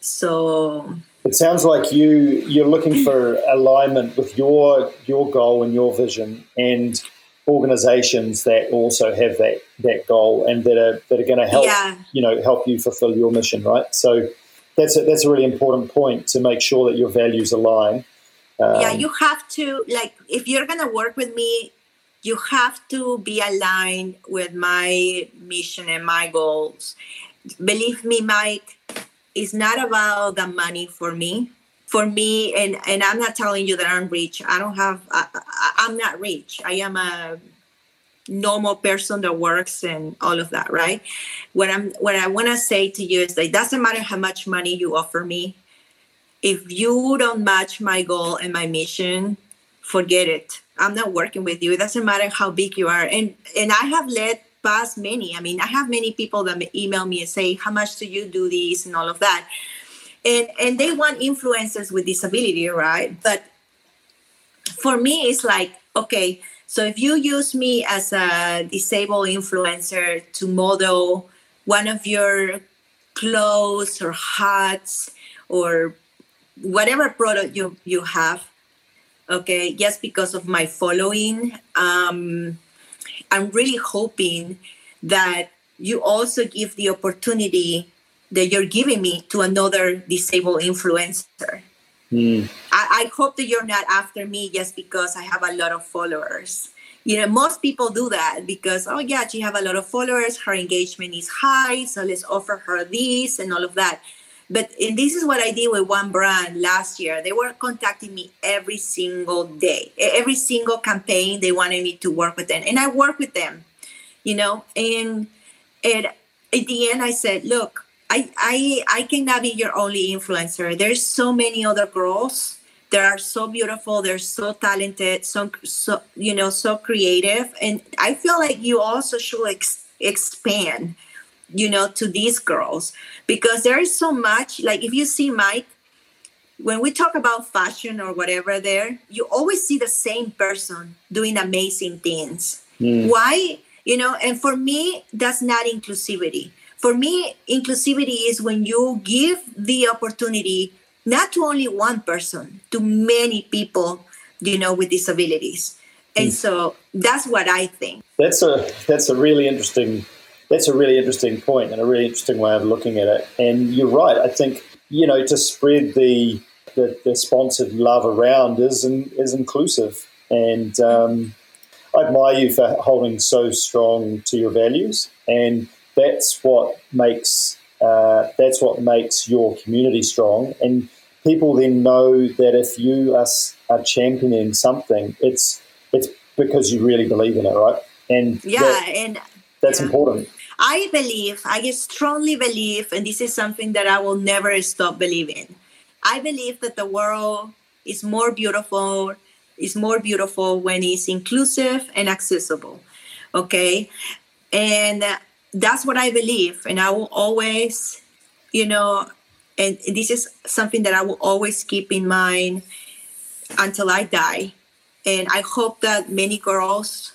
So it sounds like you you're looking for alignment with your your goal and your vision, and organizations that also have that that goal and that are that are going to help Yeah. you know help you fulfill your mission right? So that's a, that's a really important point to make sure that your values align. Um, yeah you have to like if you're gonna work with me you have to be aligned with my mission and my goals. Believe me mike it's not about the money for me. For me and and i'm not telling you that i'm rich. I don't have I, i'm not rich. I am a normal person that works and all of that right? What i'm what i want to say to you is that it doesn't matter how much money you offer me if you don't match my goal and my mission forget it. I'm not working with you. It doesn't matter how big you are. And and i have led past many. I mean i have many people that email me and say how much do you do this? and all of that. And and they want influencers with disability right? But for me it's like okay so if you use me as a disabled influencer to model one of your clothes or hats or whatever product you you have okay just because of my following um i'm really hoping that you also give the opportunity that you're giving me to another disabled influencer mm, I, I hope that you're not after me just because I have a lot of followers. You know, most people do that because, oh, yeah, she have a lot of followers, her engagement is high, so let's offer her this and all of that. But and this is what I did with one brand last year. They were contacting me every single day, every single campaign. They wanted me to work with them, and I work with them. You know, and and at the end, I said, look, I I I cannot be your only influencer. There's so many other girls They are so beautiful. They're so talented, so so you know, so creative, and I feel like you also should ex- expand, you know, to these girls because there is so much. Like if you see Mike, when we talk about fashion or whatever, there you always see the same person doing amazing things. mm, Why? You know, and for me, that's not inclusivity. For me, inclusivity is when you give the opportunity not to only one person, to many people, you know, with disabilities. And so that's what I think. that's a that's a really interesting that's a really interesting point and a really interesting way of looking at it and you're right i think you know to spread the the, the sponsored love around is in, is inclusive and um, I admire you for holding so strong to your values, and that's what makes uh, that's what makes your community strong. And people then know that if you are, are championing something, it's it's because you really believe in it, right? And Yeah, that- and that's yeah. important. I believe, I strongly believe, and this is something that I will never stop believing. I believe that the world is more beautiful, is more beautiful when it's inclusive and accessible. Okay. And that's what I believe. And I will always, you know, and this is something that I will always keep in mind until I die. And I hope that many girls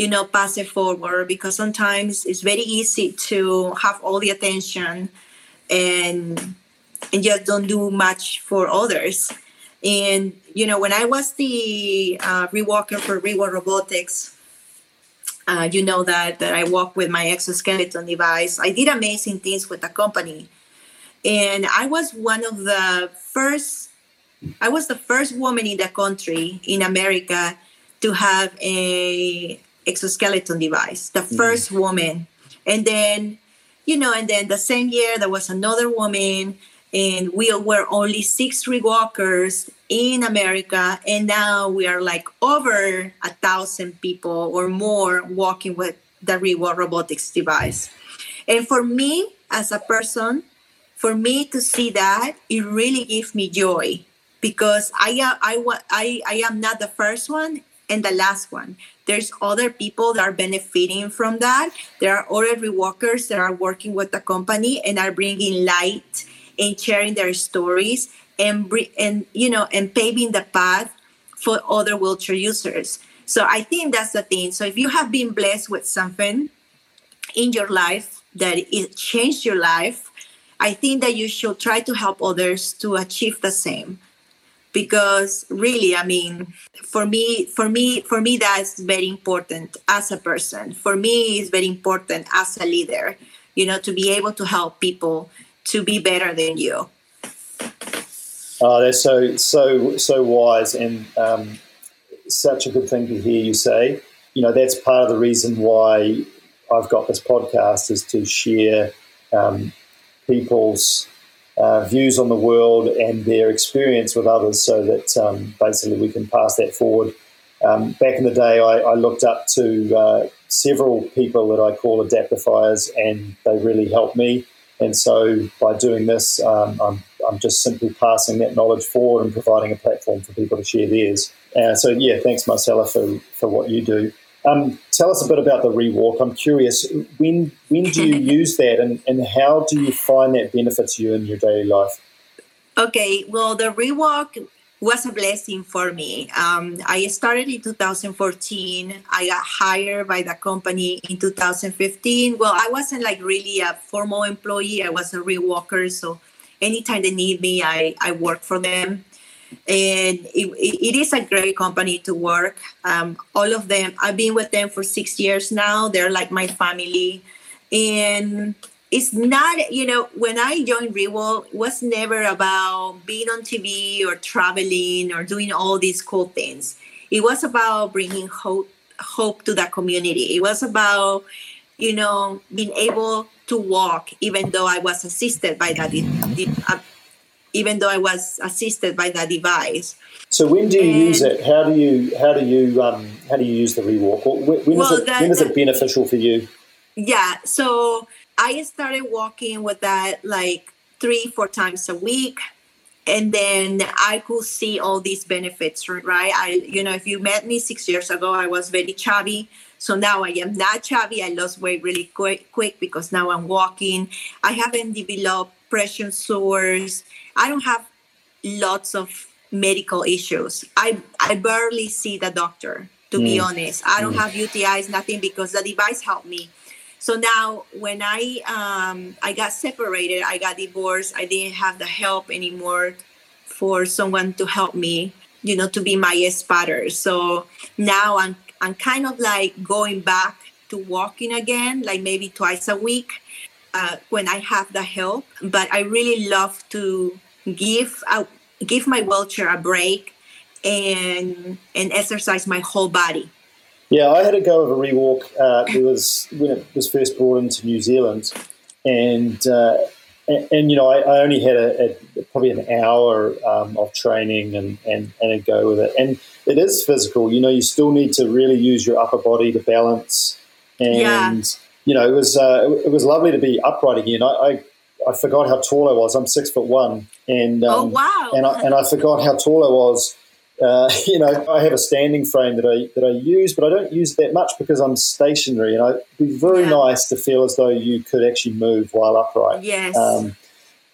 you know pass it forward because sometimes it's very easy to have all the attention and and just don't do much for others. And you know when i was the uh, rewalker for rewalk robotics uh, you know that that i walk with my exoskeleton device i did amazing things with the company. And i was one of the first i was the first woman in the country in america to have a exoskeleton device the mm. first woman. And then you know and then the same year there was another woman and we were only six rewalkers in america and now we are like over a thousand people or more walking with the rewalk robotics device. And for me as a person for me to see that it really gives me joy because I am I, I I am not the first one and the last one. There's other people that are benefiting from that. There are other rewalkers that are working with the company and are bringing light and sharing their stories and and you know and paving the path for other wheelchair users. So I think that's the thing. So if you have been blessed with something in your life that it changed your life, I think that you should try to help others to achieve the same. Because really, I mean, for me, for me, for me, that's very important as a person. For me, it's very important as a leader, you know, to be able to help people to be better than you. Oh, they're so so so wise and um, such a good thing to hear you say. You know, that's part of the reason why I've got this podcast is to share um, people's uh, views on the world and their experience with others, so that um, basically we can pass that forward. Um, back in the day, I, I looked up to uh, several people that I call adaptifiers, and they really helped me. And so, by doing this, um, I'm, I'm just simply passing that knowledge forward and providing a platform for people to share theirs. Uh, so, yeah, thanks, Marcella, for, for what you do. Um, tell us a bit about the rewalk. I'm curious, when when do you *laughs* use that and, and how do you find that benefits you in your daily life? Okay, well, the rewalk was a blessing for me. Um, I started in 2014. I got hired by the company in 2015. Well, I wasn't like really a formal employee. I was a rewalker. So anytime they need me, I, I work for them and it, it is a great company to work. Um, all of them, I've been with them for six years now. They're like my family, and it's not, you know, when I joined Rewalk, it was never about being on TV or traveling or doing all these cool things. It was about bringing hope, hope to the community. It was about, you know, being able to walk, even though I was assisted by that even though I was assisted by that device. So when do you and, use it? How do you how do you um, how do you use the rewalk? When, when well, is it the, when is it beneficial for you? Yeah, so I started walking with that like three four times a week, and then I could see all these benefits. Right, I you know if you met me six years ago, I was very chubby. So now I am not chubby. I lost weight really quick, quick because now I'm walking. I haven't developed pressure sores. I don't have lots of medical issues. I I barely see the doctor to mm. be honest. I don't mm. have UTIs, nothing because the device helped me. So now when I um, I got separated, I got divorced. I didn't have the help anymore for someone to help me, you know, to be my spotter. So now I'm I'm kind of like going back to walking again, like maybe twice a week uh, when I have the help. But I really love to give a, give my wheelchair a break and and exercise my whole body. Yeah, I had a go of a rewalk. Uh, it was when it was first brought into New Zealand, and uh, and, and, you know I, I only had a, a, probably an hour um, of training and, and and a go with it, and it is physical. You know, you still need to really use your upper body to balance, and yeah. You know it was uh, it was lovely to be upright again. I, I I forgot how tall I was. I'm six foot one, and oh, um, oh wow, and I, and I forgot how tall I was. Uh, *laughs* you know, I have a standing frame that I that I use, but I don't use it that much because I'm stationary, and it'd be very yeah. nice to feel as though you could actually move while upright. Yes. Um,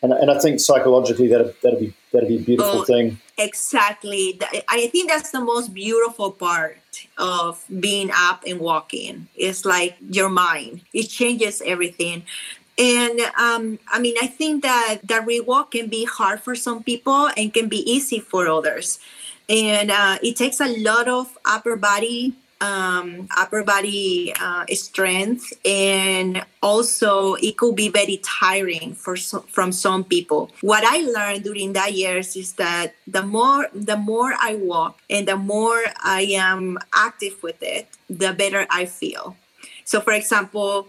and, and I think psychologically that that'd be that'd be a beautiful oh, thing. Exactly. I think that's the most beautiful part of being up and walking. It's like your mind. It changes everything. And um, I mean, I think that the rewalk can be hard for some people and can be easy for others. And uh, it takes a lot of upper body um, upper body uh, strength, and also it could be very tiring for so, from some people. What I learned during that years is that the more the more I walk and the more I am active with it, the better I feel. So, for example,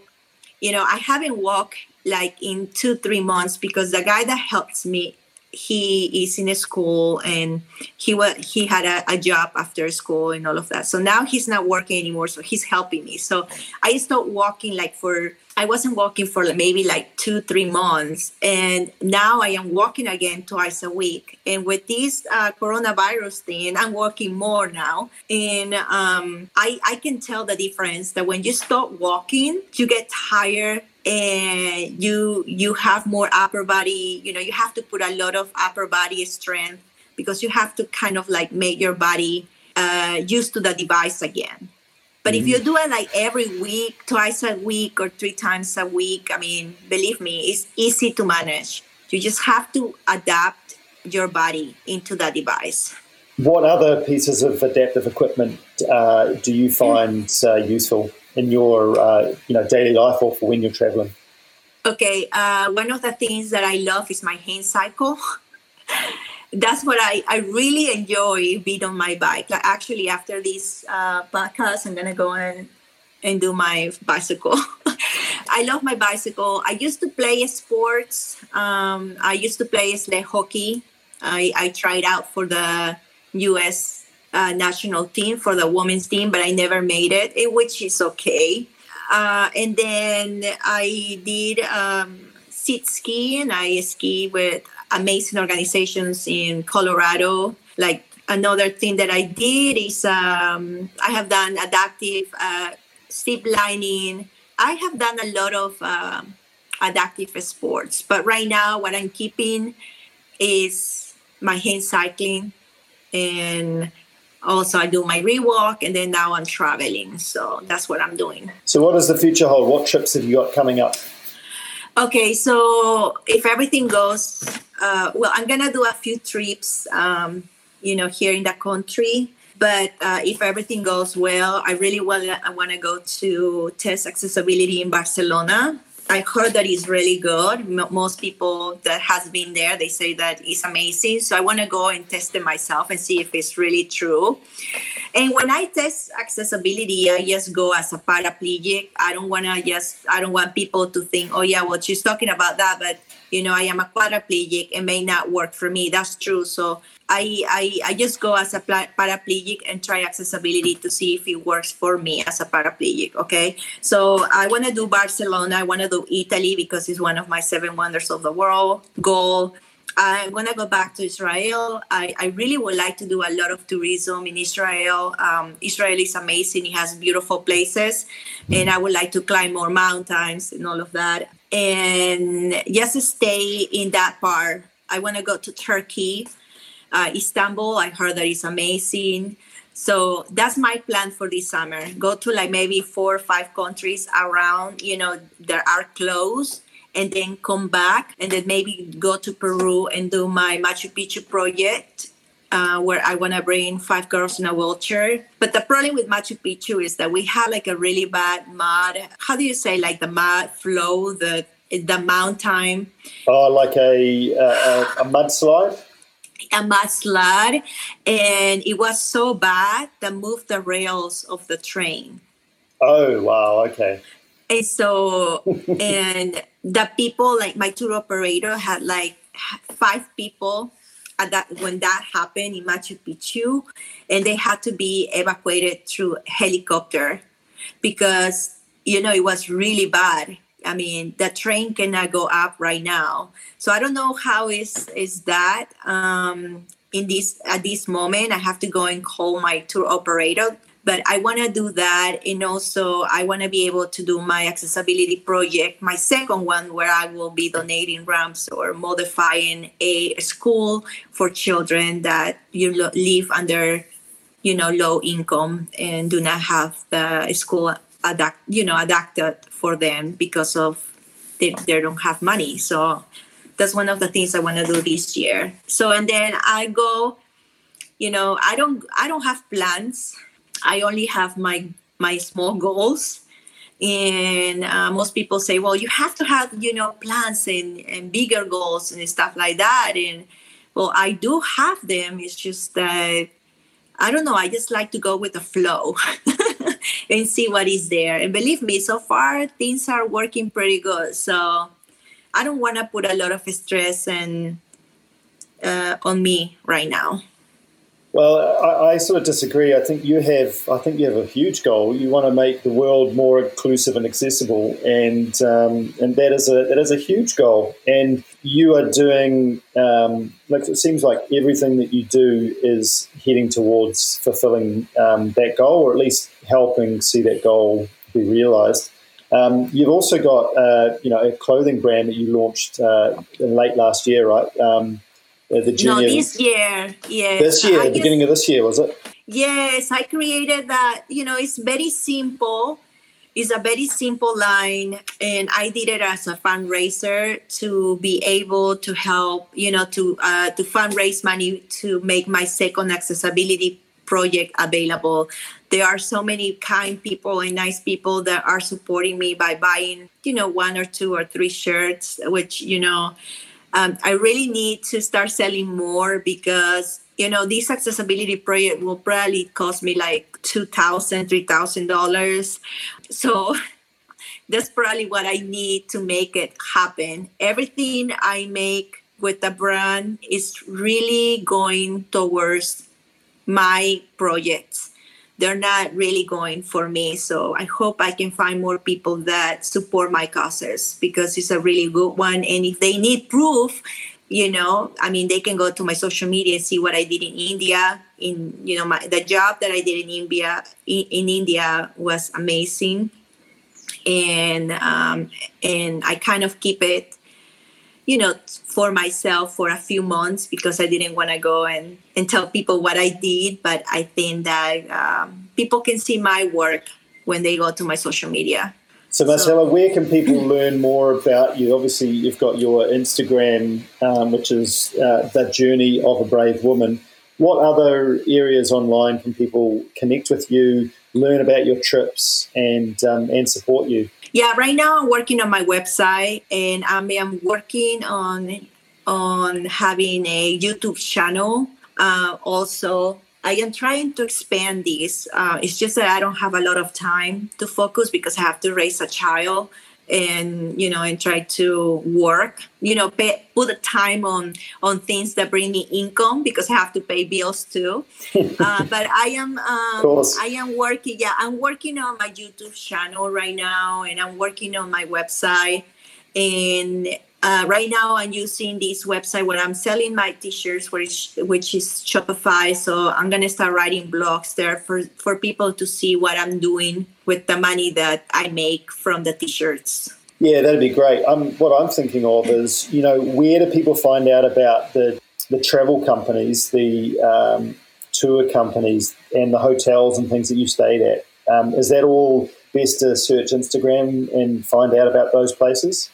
you know, I haven't walked like in two, three months because the guy that helps me, he is in a school and he was he had a, a, job after school and all of that. So now he's not working anymore. So he's helping me. So I stopped walking like for I wasn't walking for maybe like two, three months. And now I am walking again twice a week. And with this uh, coronavirus thing, I'm walking more now. And um, I, I can tell the difference that when you stop walking, you get tired and you you have more upper body you know you have to put a lot of upper body strength because you have to kind of like make your body uh, used to the device again. But mm-hmm. if you do it like every week twice a week or three times a week i mean believe me it's easy to manage. You just have to adapt your body into the device. What other pieces of adaptive equipment uh, do you find uh, useful in your uh, you know daily life or for when you're traveling? Okay, uh, one of the things that I love is my hand cycle. *laughs* That's what I, I really enjoy being on my bike. Like actually, after this uh, podcast, I'm gonna go and and do my bicycle. *laughs* I love my bicycle. I used to play sports. Um, I used to play sled hockey. I, I tried out for the U.S uh, national team for the women's team, but I never made it, it which is okay. Uh, and then I did um, sit ski and I ski with amazing organizations in Colorado. Like another thing that I did is um, I have done adaptive uh, lining. I have done a lot of uh, adaptive sports, but right now what I'm keeping is my hand cycling and also I do my rewalk and then now I'm traveling. So that's what I'm doing. So what does the future hold? What trips have you got coming up? Okay, so if everything goes uh, well, I'm gonna do a few trips, um, you know, here in the country. But uh, if everything goes well, I really want I want to go to test accessibility in Barcelona I heard that it's really good. most people that has been there, they say that it's amazing. So I want to go and test it myself and see if it's really true. And when I test accessibility, I just go as a paraplegic. I don't want to just, I don't want people to think, oh yeah, well she's talking about that, but you know, I am a quadriplegic. It may not work for me. That's true. So I, I, I just go as a paraplegic and try accessibility to see if it works for me as a paraplegic. Okay. So I want to do Barcelona. I want to do Italy because it's one of my seven wonders of the world goal. I'm gonna go back to Israel. I, I really would like to do a lot of tourism in Israel. Um, Israel is amazing. It has beautiful places, and I would like to climb more mountains and all of that. And just stay in that part. I want to go to Turkey uh, Istanbul, I heard that it's amazing. So that's my plan for this summer. Go to like maybe four or five countries around, you know, that are close and then come back and then maybe go to Peru and do my Machu Picchu project uh, where I want to bring five girls in a wheelchair. But the problem with Machu Picchu is that we have like a really bad mud. How do you say like the mud flow, the the mountain? Oh, like a a, a mudslide a mudslide and it was so bad that moved the rails of the train. Oh wow, okay. And so *laughs* and the people like my tour operator had like five people at that when that happened in Machu Picchu and they had to be evacuated through helicopter because you know it was really bad I mean, the train cannot go up right now. So I don't know how is is that um, in this at this moment. I have to go and call my tour operator. But I want to do that, and also I want to be able to do my accessibility project, my second one, where I will be donating ramps or modifying a school for children that you live under, you know, low income and do not have the school adapt, you know, adapted for them because of they, they don't have money. So that's one of the things I want to do this year. So and then I go, you know, I don't I don't have plans. I only have my my small goals. And uh, most people say, well, you have to have, you know, plans and, and bigger goals and stuff like that. And well, I do have them. It's just that I don't know. I just like to go with the flow. *laughs* *laughs* and see what is there. And believe me, so far things are working pretty good. So I don't want to put a lot of stress and uh, on me right now. Well, I, I, sort of disagree. I think you have. I think you have a huge goal. You want to make the world more inclusive and accessible, and um, and that is a that is a huge goal. And you are doing. Um, like it seems like everything that you do is heading towards fulfilling um, that goal, or at least helping see that goal be realised. Um, you've also got uh, you know a clothing brand that you launched uh, late last year, right? Um, the junior, no, this year, yes. This year, the beginning of this year, was it? Yes, I created that. You know, it's very simple. It's a very simple line, and I did it as a fundraiser to be able to help, you know, to uh, to fundraise money to make my second accessibility project available. There are so many kind people and nice people that are supporting me by buying, you know, one or two or three shirts, which you know, um, I really need to start selling more because you know this accessibility project will probably cost me like two thousand, three thousand dollars. So *laughs* that's probably what I need to make it happen. Everything I make with the brand is really going towards my projects. They're not really going for me. So I hope I can find more people that support my causes because it's a really good one. And if they need proof, you know i mean they can go to my social media and see what i did in india. In you know my the job that i did in india in, in india was amazing. And um and i kind of keep it you know for myself for a few months because i didn't want to go and and tell people what i did. But i think that um, people can see my work when they go to my social media so, Marcella, where can people learn more about you? Obviously, you've got your Instagram, um, which is uh, the journey of a brave woman. What other areas online can people connect with you, learn about your trips, and um, and support you? Yeah, right now I'm working on my website, and I am working on on having a YouTube channel. Uh, also, I am trying to expand this. Uh, it's just that I don't have a lot of time to focus because I have to raise a child and you know and try to work you know pay, put the time on on things that bring me income because i have to pay bills too *laughs* uh, but i am um, i am working yeah i'm working on my youtube channel right now and i'm working on my website and uh, right now i'm using this website where i'm selling my t-shirts which which is shopify. So i'm going to start writing blogs there for for people to see what i'm doing with the money that i make from the t-shirts. Yeah that'd be great. Um, what i'm thinking of is you know where do people find out about the the travel companies the um, tour companies and the hotels and things that you stayed at? Um, is that all best to search instagram and find out about those places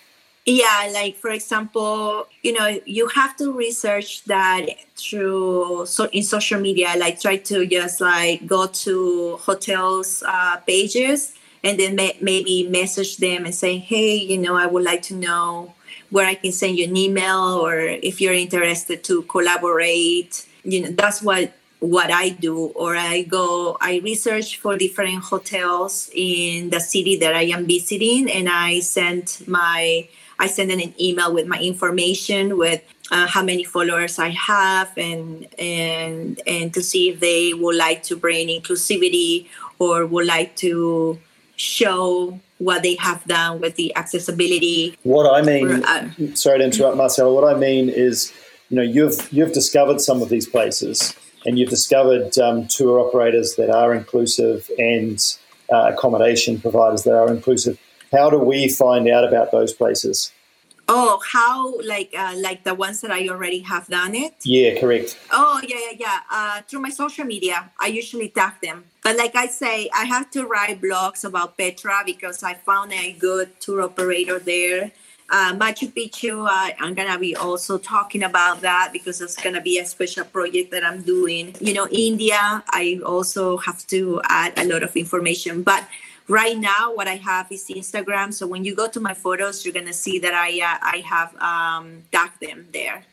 yeah, like for example, you know, you have to research that through so in social media. Like try to just like go to hotels uh, pages and then may- maybe message them and say, hey, you know, I would like to know where I can send you an email or if you're interested to collaborate. You know, that's what what I do, or I go, I research for different hotels in the city that I am visiting, and I send my I send in an email with my information, with uh, how many followers I have, and and and to see if they would like to bring inclusivity or would like to show what they have done with the accessibility. What I mean, uh, sorry to interrupt, Marcella. What I mean is, you know, you've you've discovered some of these places, and you've discovered um, tour operators that are inclusive and uh, accommodation providers that are inclusive how do we find out about those places? Oh, how like uh, like the ones that I already have done it? Yeah, correct. Oh, yeah, yeah, yeah. Uh, through my social media, I usually tag them. But like I say, I have to write blogs about Petra because I found a good tour operator there. Uh, Machu Picchu, I'm gonna be also talking about that because it's gonna be a special project that I'm doing. You know, India, I also have to add a lot of information, but Right now, what I have is Instagram. So when you go to my photos, you're gonna see that I uh, I have um, tagged them there.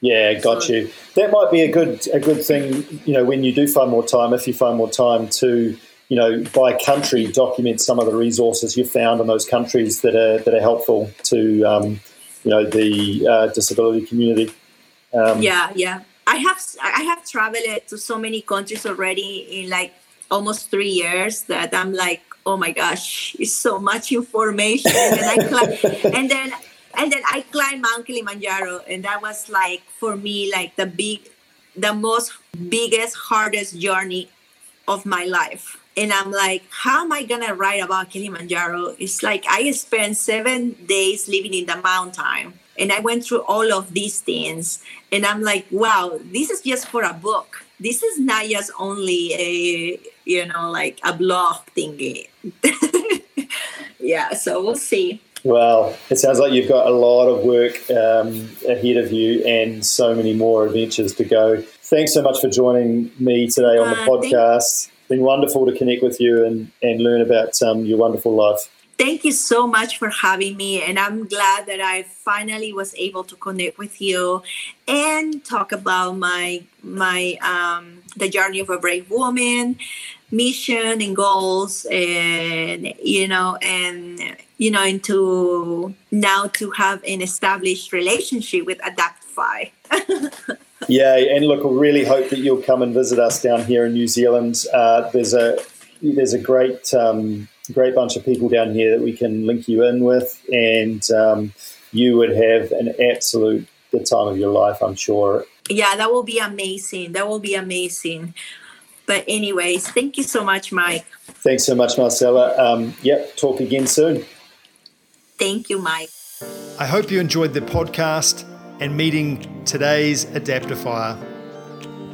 Yeah, got so, you. That might be a good a good thing. You know, when you do find more time, if you find more time to you know by country document some of the resources you found in those countries that are that are helpful to um, you know the uh, disability community. Um, yeah, yeah. I have I have traveled to so many countries already in like almost three years that I'm like oh my gosh, it's so much information. And I climb, *laughs* and then and then I climbed Mount Kilimanjaro, and that was like for me like the big, the most biggest hardest journey of my life. and I'm like, how am I gonna write about Kilimanjaro? It's like I spent seven days living in the mountain and I went through all of these things. And I'm like, wow, this is just for a book. This is not just only a, you know, like a blog thingy. *laughs* yeah, so we'll see. Well, it sounds like you've got a lot of work um, ahead of you and so many more adventures to go. Thanks so much for joining me today on the uh, podcast. It's been wonderful to connect with you and, and learn about um, your wonderful life. Thank you so much for having me. And I'm glad that I finally was able to connect with you and talk about my my um, the journey of a brave woman mission and goals and you know and you know into now to have an established relationship with Adaptdefy. *laughs* Yeah and look we really hope that you'll come and visit us down here in new zealand. Uh, there's a there's a great um, great bunch of people down here that we can link you in with and um, you would have an absolute good time of your life i'm sure yeah that will be amazing that will be amazing but anyways, thank you so much, Mike. Thanks so much, Marcella. Um, yep, talk again soon. Thank you, Mike. I hope you enjoyed the podcast and meeting today's Adaptdefier.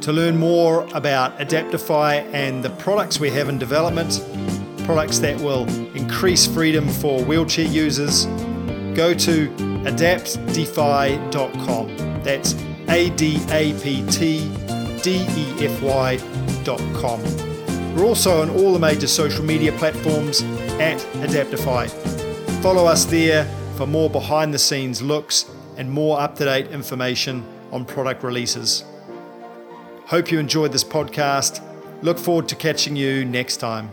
To learn more about Adaptdefy and the products we have in development, products that will increase freedom for wheelchair users, go to adaptdefy.com. That's A D A P T D E F Y dot com. we're also on all the major social media platforms at Adaptdefy. Follow us there for more behind the scenes looks and more up to date information on product releases. Hope you enjoyed this podcast. Look forward to catching you next time.